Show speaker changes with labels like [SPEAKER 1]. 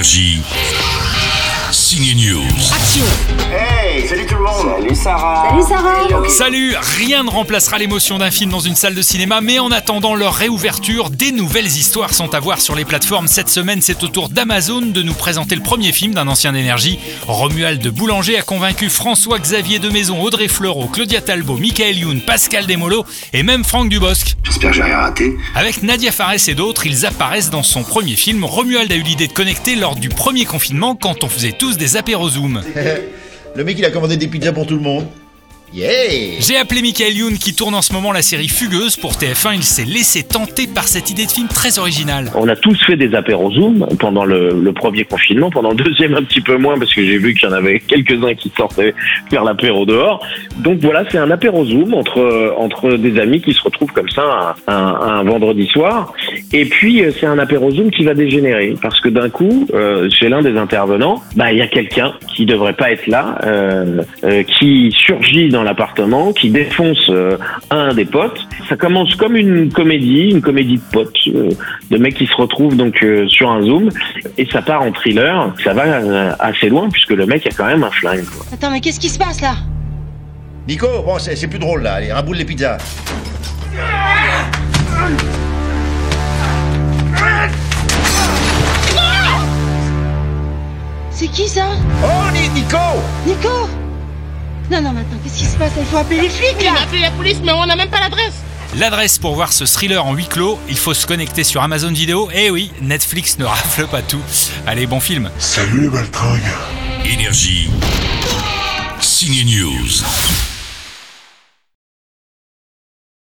[SPEAKER 1] Énergie. Signe News.
[SPEAKER 2] Action
[SPEAKER 3] Hey, Salut Sarah
[SPEAKER 4] Salut
[SPEAKER 2] Rien ne remplacera l'émotion d'un film dans une salle de cinéma, mais en attendant leur réouverture, des nouvelles histoires sont à voir sur les plateformes. Cette semaine, c'est au tour d'Amazon de nous présenter le premier film d'un ancien d'énergie. Romuald de Boulanger a convaincu François-Xavier de Maison, Audrey Fleurot, Claudia Talbot, Michael Youn, Pascal Desmolo et même Franck Dubosc.
[SPEAKER 3] J'espère que j'ai rien raté.
[SPEAKER 2] Avec Nadia Fares et d'autres, ils apparaissent dans son premier film. Romuald a eu l'idée de connecter lors du premier confinement quand on faisait tous des apéros Zoom.
[SPEAKER 5] Le mec il a commandé des pizzas pour tout le monde. Yeah
[SPEAKER 2] J'ai appelé Michael Youn qui tourne en ce moment la série Fugueuse pour TF1. Il s'est laissé tenter par cette idée de film très originale.
[SPEAKER 6] On a tous fait des apéros Zoom pendant le, le premier confinement, pendant le deuxième un petit peu moins parce que j'ai vu qu'il y en avait quelques-uns qui sortaient faire l'apéro dehors. Donc voilà, c'est un apéro Zoom entre entre des amis qui se retrouvent comme ça un, un- un vendredi soir. Et puis euh, c'est un apéro Zoom qui va dégénérer parce que d'un coup, euh, chez l'un des intervenants, bah il y a quelqu'un qui devrait pas être là, euh, euh, qui surgit dans l'appartement, qui défonce euh, un des potes. Ça commence comme une comédie, une comédie de potes, euh, de mecs qui se retrouvent donc euh, sur un zoom et ça part en thriller. Ça va euh, assez loin puisque le mec a quand même un flingue. quoi.
[SPEAKER 4] Attends, mais qu'est-ce qui se passe là?
[SPEAKER 5] Nico, bon c'est plus drôle là, allez, raboule les pizzas.
[SPEAKER 4] C'est qui ça
[SPEAKER 5] Oh Ni- Nico
[SPEAKER 4] Nico Non, non, maintenant, qu'est-ce qui se passe? Il faut appeler les flics
[SPEAKER 7] On a
[SPEAKER 4] là
[SPEAKER 7] appelé la police, mais on n'a même pas l'adresse.
[SPEAKER 2] L'adresse pour voir ce thriller en huis clos, il faut se connecter sur Amazon Vidéo. Et oui, Netflix ne rafle pas tout. Allez, bon film.
[SPEAKER 1] Énergie. Signe News.